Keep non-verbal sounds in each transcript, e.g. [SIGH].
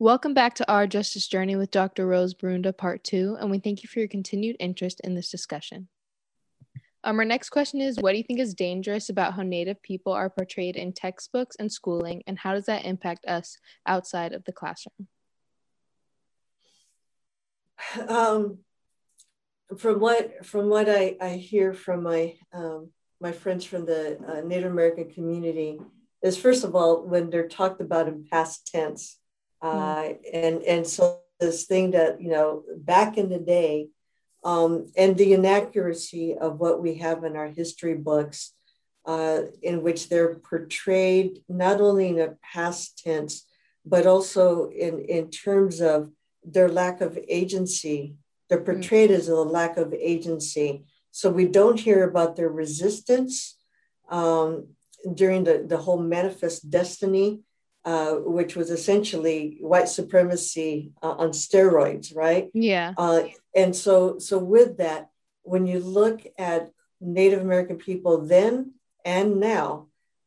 Welcome back to Our Justice Journey with Dr. Rose Borunda, Part 2, and we thank you for your continued interest in this discussion. Um, our next question is What do you think is dangerous about how Native people are portrayed in textbooks and schooling, and how does that impact us outside of the classroom? Um, from what from what I, I hear from my um, my friends from the uh, Native American community is first of all when they're talked about in past tense, uh, mm. and and so this thing that you know back in the day, um, and the inaccuracy of what we have in our history books, uh, in which they're portrayed not only in a past tense, but also in in terms of their lack of agency. They're mm. portrayed mm. as a lack of agency. So we don't hear about their resistance um, during the, the whole manifest destiny, uh, which was essentially white supremacy uh, on steroids, right? Yeah. Uh, and so, so with that, when you look at Native American people then and now,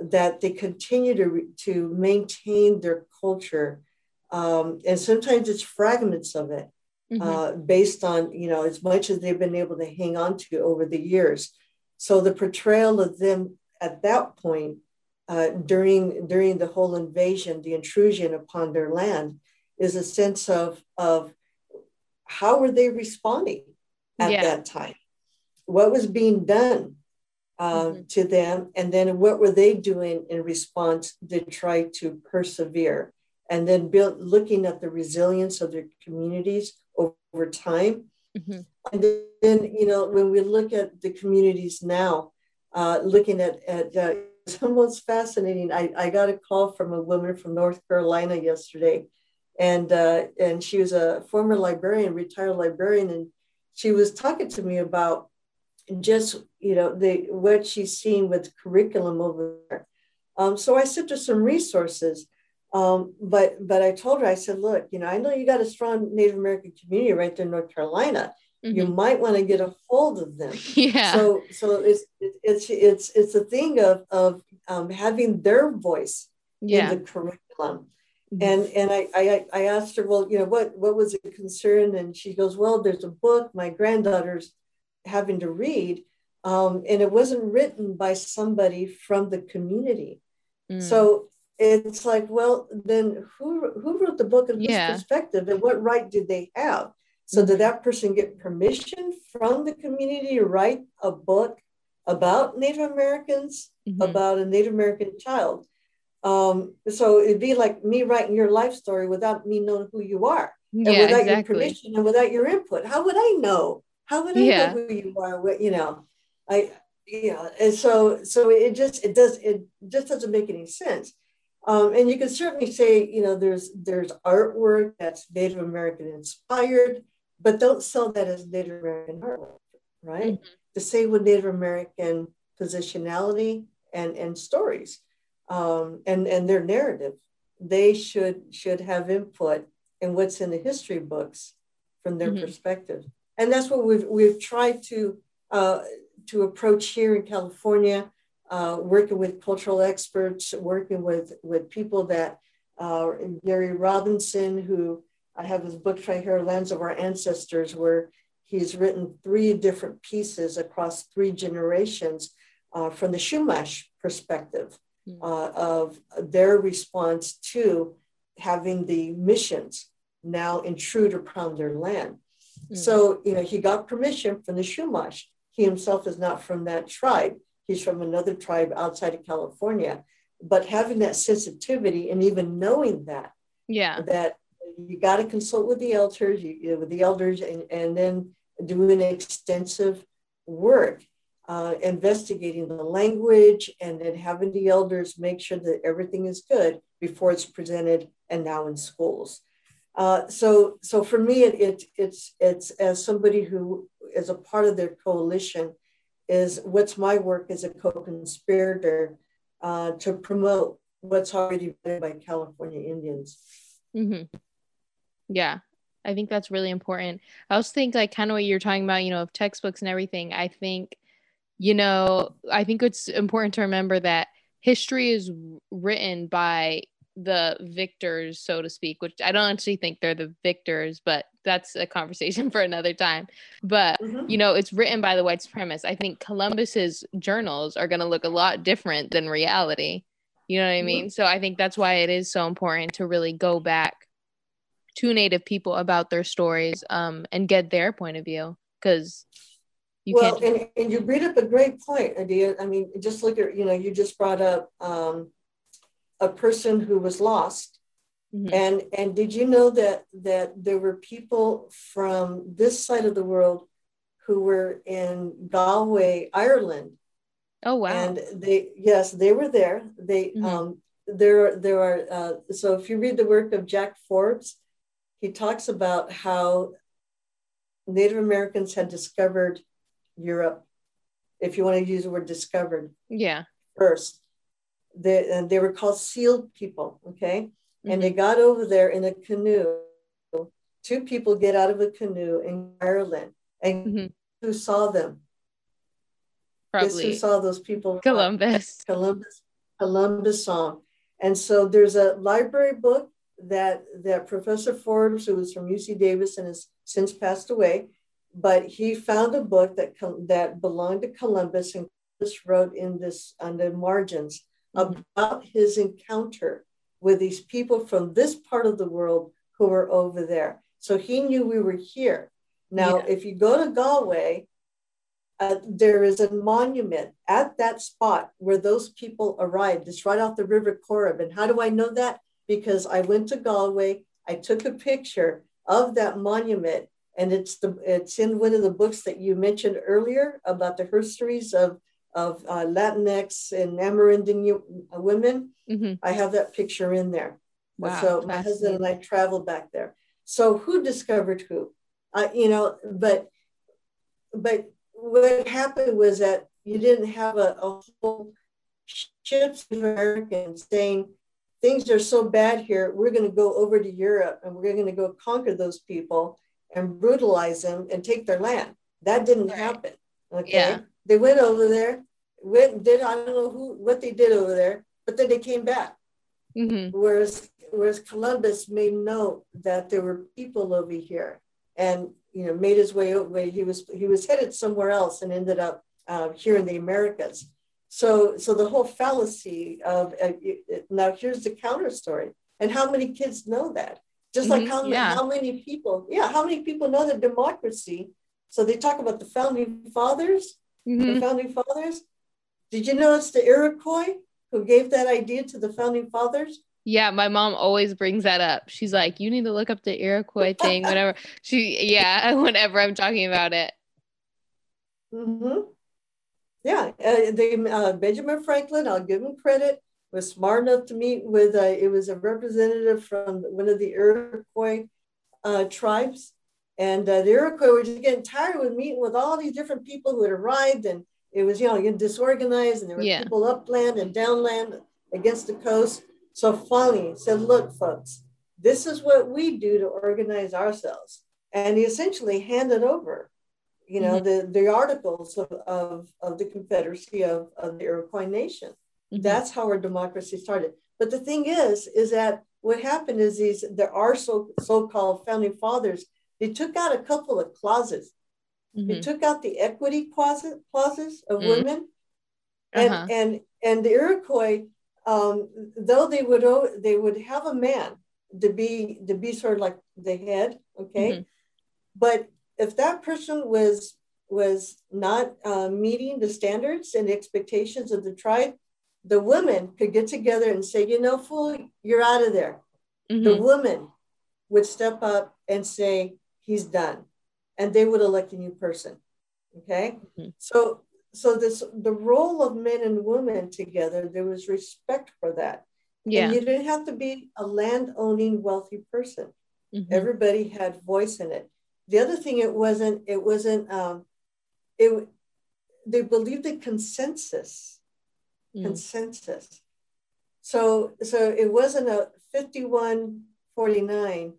that they continue to, to maintain their culture. Um, and sometimes it's fragments of it mm-hmm. uh, based on, you know, as much as they've been able to hang on to over the years. So the portrayal of them at that point uh, during during the whole invasion, the intrusion upon their land, is a sense of of how were they responding at yeah. that time? What was being done uh, mm-hmm. to them, and then what were they doing in response to try to persevere, and then build looking at the resilience of their communities over time. Mm-hmm. And then, you know, when we look at the communities now, uh, looking at, at uh, [LAUGHS] almost fascinating. I, I got a call from a woman from North Carolina yesterday, and uh, and she was a former librarian, retired librarian, and she was talking to me about just you know the what she's seen with curriculum over there. Um, so I sent her some resources, um, but but I told her I said, look, you know, I know you got a strong Native American community right there in North Carolina. Mm-hmm. You might want to get a hold of them. [LAUGHS] Yeah. So so it's it's it's it's a thing of of um, having their voice yeah. in the curriculum. Mm-hmm. And and I, I I asked her, well, you know, what what was a concern? And she goes, well, there's a book my granddaughter's having to read, um, and it wasn't written by somebody from the community. Mm. So it's like, well, then who who wrote the book in this perspective, and what right did they have? So did that person get permission from the community to write a book about Native Americans, mm-hmm. about a Native American child? Um, so it'd be like me writing your life story without me knowing who you are, and yeah, without exactly. your permission and without your input. How would I know? How would I yeah. know who you are? What you know, I yeah. And so so it just it does it just doesn't make any sense. Um, and you can certainly say, you know, there's there's artwork that's Native American inspired, but don't sell that as Native American artwork, right? Mm-hmm. The same with Native American positionality and and stories, um, and and their narrative. They should should have input in what's in the history books from their mm-hmm. perspective, and that's what we've we've tried to uh, to approach here in California uh, working with cultural experts, working with, with people that, uh, Gary Robinson, who I have his book right here, Lands of Our Ancestors, where he's written three different pieces across three generations uh, from the Chumash perspective hmm. uh, of their response to having the missions now intrude upon their land. Mm. So, you know, he got permission from the Chumash. He himself is not from that tribe. He's from another tribe outside of California. But having that sensitivity and even knowing that, yeah, that you got to consult with the elders, you, you know, with the elders, and, and then doing extensive work, uh, investigating the language, and then having the elders make sure that everything is good before it's presented and now in schools. Uh, so, so for me, it, it, it's it's as somebody who is a part of their coalition is what's my work as a co-conspirator uh, to promote what's already done by California Indians. Mm-hmm. Yeah, I think that's really important. I also think like kind of what you're talking about, you know, of textbooks and everything. I think, you know, I think it's important to remember that history is written by the victors, so to speak, which I don't actually think they're the victors, but that's a conversation [LAUGHS] for another time. But mm-hmm. you know, it's written by the white supremacists. I think Columbus's journals are going to look a lot different than reality. You know what I mm-hmm. mean? Mm-hmm. So I think that's why it is so important to really go back to Native people about their stories um, and get their point of view because you well, can't. and, and you bring up a great point, Adia. I mean, just look at, you know, you just brought up um, a person who was lost. Mm-hmm. And and did you know that that there were people from this side of the world who were in Galway, Ireland? Oh wow! And they yes, they were there. They mm-hmm. um, there there are uh, so if you read the work of Jack Forbes, he talks about how Native Americans had discovered Europe, if you want to use the word discovered. Yeah. First, they, and they were called sealed people, okay? Mm-hmm. And they mm-hmm. got over there in a canoe. Two people get out of a canoe in Ireland, and mm-hmm. who saw them? Probably Guess who saw those people? Columbus. Columbus. Columbus song. And so there's a library book that that Professor Forbes, who was from UC Davis and has since passed away, but he found a book that that belonged to Columbus and Columbus wrote in this on the margins about his encounter with these people from this part of the world who were over there. So he knew we were here. Now, yeah. if you go to Galway, uh, there is a monument at that spot where those people arrived. It's right off the River Corrib. And how do I know that? Because I went to Galway, I took a picture of that monument, and it's the it's in one of the books that you mentioned earlier about the histories of of uh, Latinx and Amerindian women. Mm-hmm. I have that picture in there. Wow, so my husband and I traveled back there. So who discovered who? Uh, you know, but but what happened was that you didn't have a, a whole ships of Americans saying things are so bad here. We're going to go over to Europe and we're going to go conquer those people and brutalize them and take their land. That didn't happen. Okay. Yeah. They went over there, went did I don't know who what they did over there, but then they came back. Mm-hmm. Whereas whereas Columbus made note that there were people over here and you know made his way over he was he was headed somewhere else and ended up uh, here in the Americas. So so the whole fallacy of uh, now here's the counter story. And how many kids know that? Just like mm-hmm. how, yeah. how many people, yeah, how many people know that democracy? So they talk about the founding fathers, mm-hmm. the founding fathers. Did you notice the Iroquois who gave that idea to the founding fathers? Yeah, my mom always brings that up. She's like, "You need to look up the Iroquois thing." Whenever [LAUGHS] she, yeah, [LAUGHS] whenever I'm talking about it. Mm-hmm. Yeah, uh, they, uh, Benjamin Franklin. I'll give him credit was smart enough to meet with a, it was a representative from one of the Iroquois uh, tribes. And uh, the Iroquois were just getting tired with meeting with all these different people who had arrived. And it was, you know, disorganized and there were yeah. people upland and downland against the coast. So finally said, look, folks, this is what we do to organize ourselves. And he essentially handed over, you know, mm-hmm. the, the articles of, of, of the Confederacy of, of the Iroquois Nation. Mm-hmm. That's how our democracy started. But the thing is, is that what happened is these there are so so-called founding fathers. They took out a couple of clauses. Mm-hmm. They took out the equity clauses, clauses of mm-hmm. women, and uh-huh. and and the Iroquois, um, though they would they would have a man to be to be sort of like the head, okay, mm-hmm. but if that person was was not uh, meeting the standards and expectations of the tribe, the women could get together and say, you know, fool, you're out of there. Mm-hmm. The woman would step up and say, he's done. And they would elect a new person. Okay. Mm-hmm. So so this the role of men and women together, there was respect for that. Yeah. And you didn't have to be a land owning wealthy person. Mm-hmm. Everybody had voice in it. The other thing it wasn't, it wasn't um it they believed in consensus mm. consensus. So, so it wasn't a 51 49,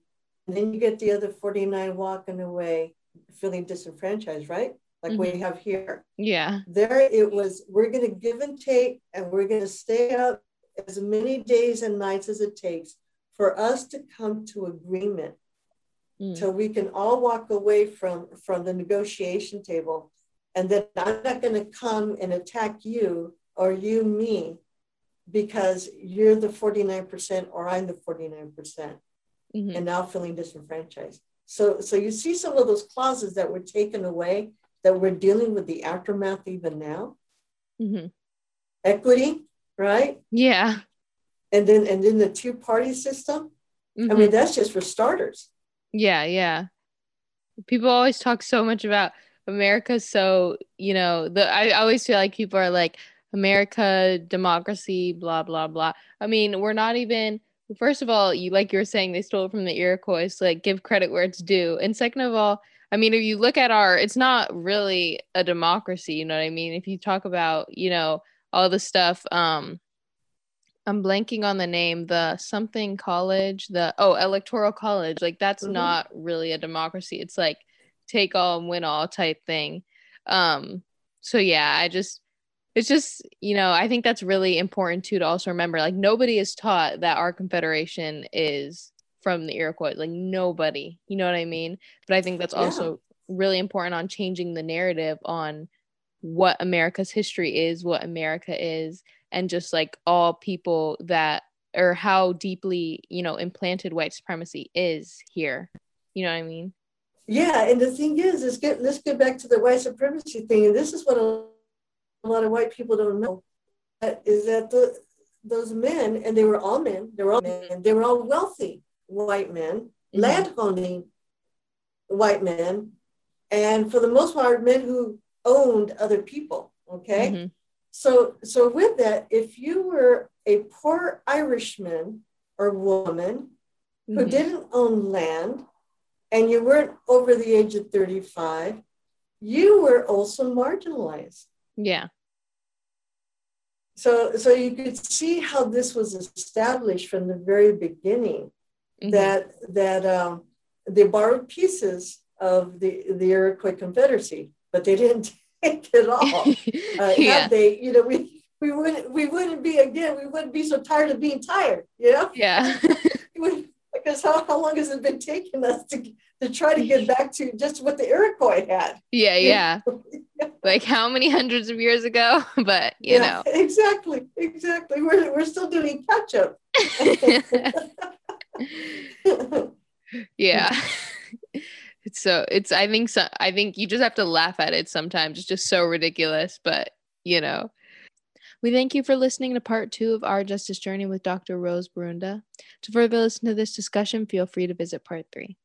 and then you get the other 49 walking away feeling disenfranchised, right? Like mm-hmm. we have here. Yeah. There it was, we're going to give and take and we're going to stay up as many days and nights as it takes for us to come to agreement mm. so we can all walk away from from the negotiation table and then i'm not going to come and attack you or you me because you're the 49% or i'm the 49%. Mm hmm and now feeling disenfranchised. So so you see some of those clauses that were taken away that we're dealing with the aftermath even now? Mm-hmm. equity right? Yeah. And then and then the two party system? Mm-hmm. i mean that's just for starters yeah yeah. People always talk so much about america so you know the i always feel like people are like america democracy blah blah blah. I mean we're not even first of all you like you were saying they stole it from the iroquois so like give credit where it's due. And second of all i mean if you look at our it's not really a democracy you know what i mean? If you talk about you know all the stuff um I'm blanking on the name, the something college, the oh, electoral college. Like that's mm-hmm. not really a democracy. It's like take all and win all type thing. Um so yeah, I just it's just, you know, I think that's really important too to also remember like nobody is taught that our confederation is from the Iroquois. Like nobody. You know what I mean? But I think that's also yeah. really important on changing the narrative on what America's history is, what America is and just like all people that or how deeply you know implanted white supremacy is here you know what i mean yeah and the thing is is get let's get back to the white supremacy thing and this is what a, a lot of white people don't know is that the those men and they were all men they were all men they were all wealthy white men mm-hmm. white men and for the most part men who owned other people okay mm-hmm. So, so with that, if you were a poor Irishman or woman who mm-hmm. didn't own land and you weren't over the age of 35, you were also marginalized. Yeah. So, so you could see how this was established from the very beginning. Mm-hmm. That that um, they borrowed pieces of the the Iroquois Confederacy, but they didn't [LAUGHS] take it all. [LAUGHS] Uh, yeah. they, you know, we we wouldn't we wouldn't be again, we wouldn't be so tired of being tired, you know? Yeah. [LAUGHS] because how, how long has it been taking us to to try to get back to just what the Iroquois had? Yeah, yeah. like how many hundreds of years ago? But you yeah, know. Exactly, exactly. We're we're still doing catch up. yeah it's so it's i think so i think you just have to laugh at it sometimes. It's just so ridiculous but you know. We thank you for listening to part two of our justice journey with dr rose borunda. To further listen to this discussion feel free to visit part three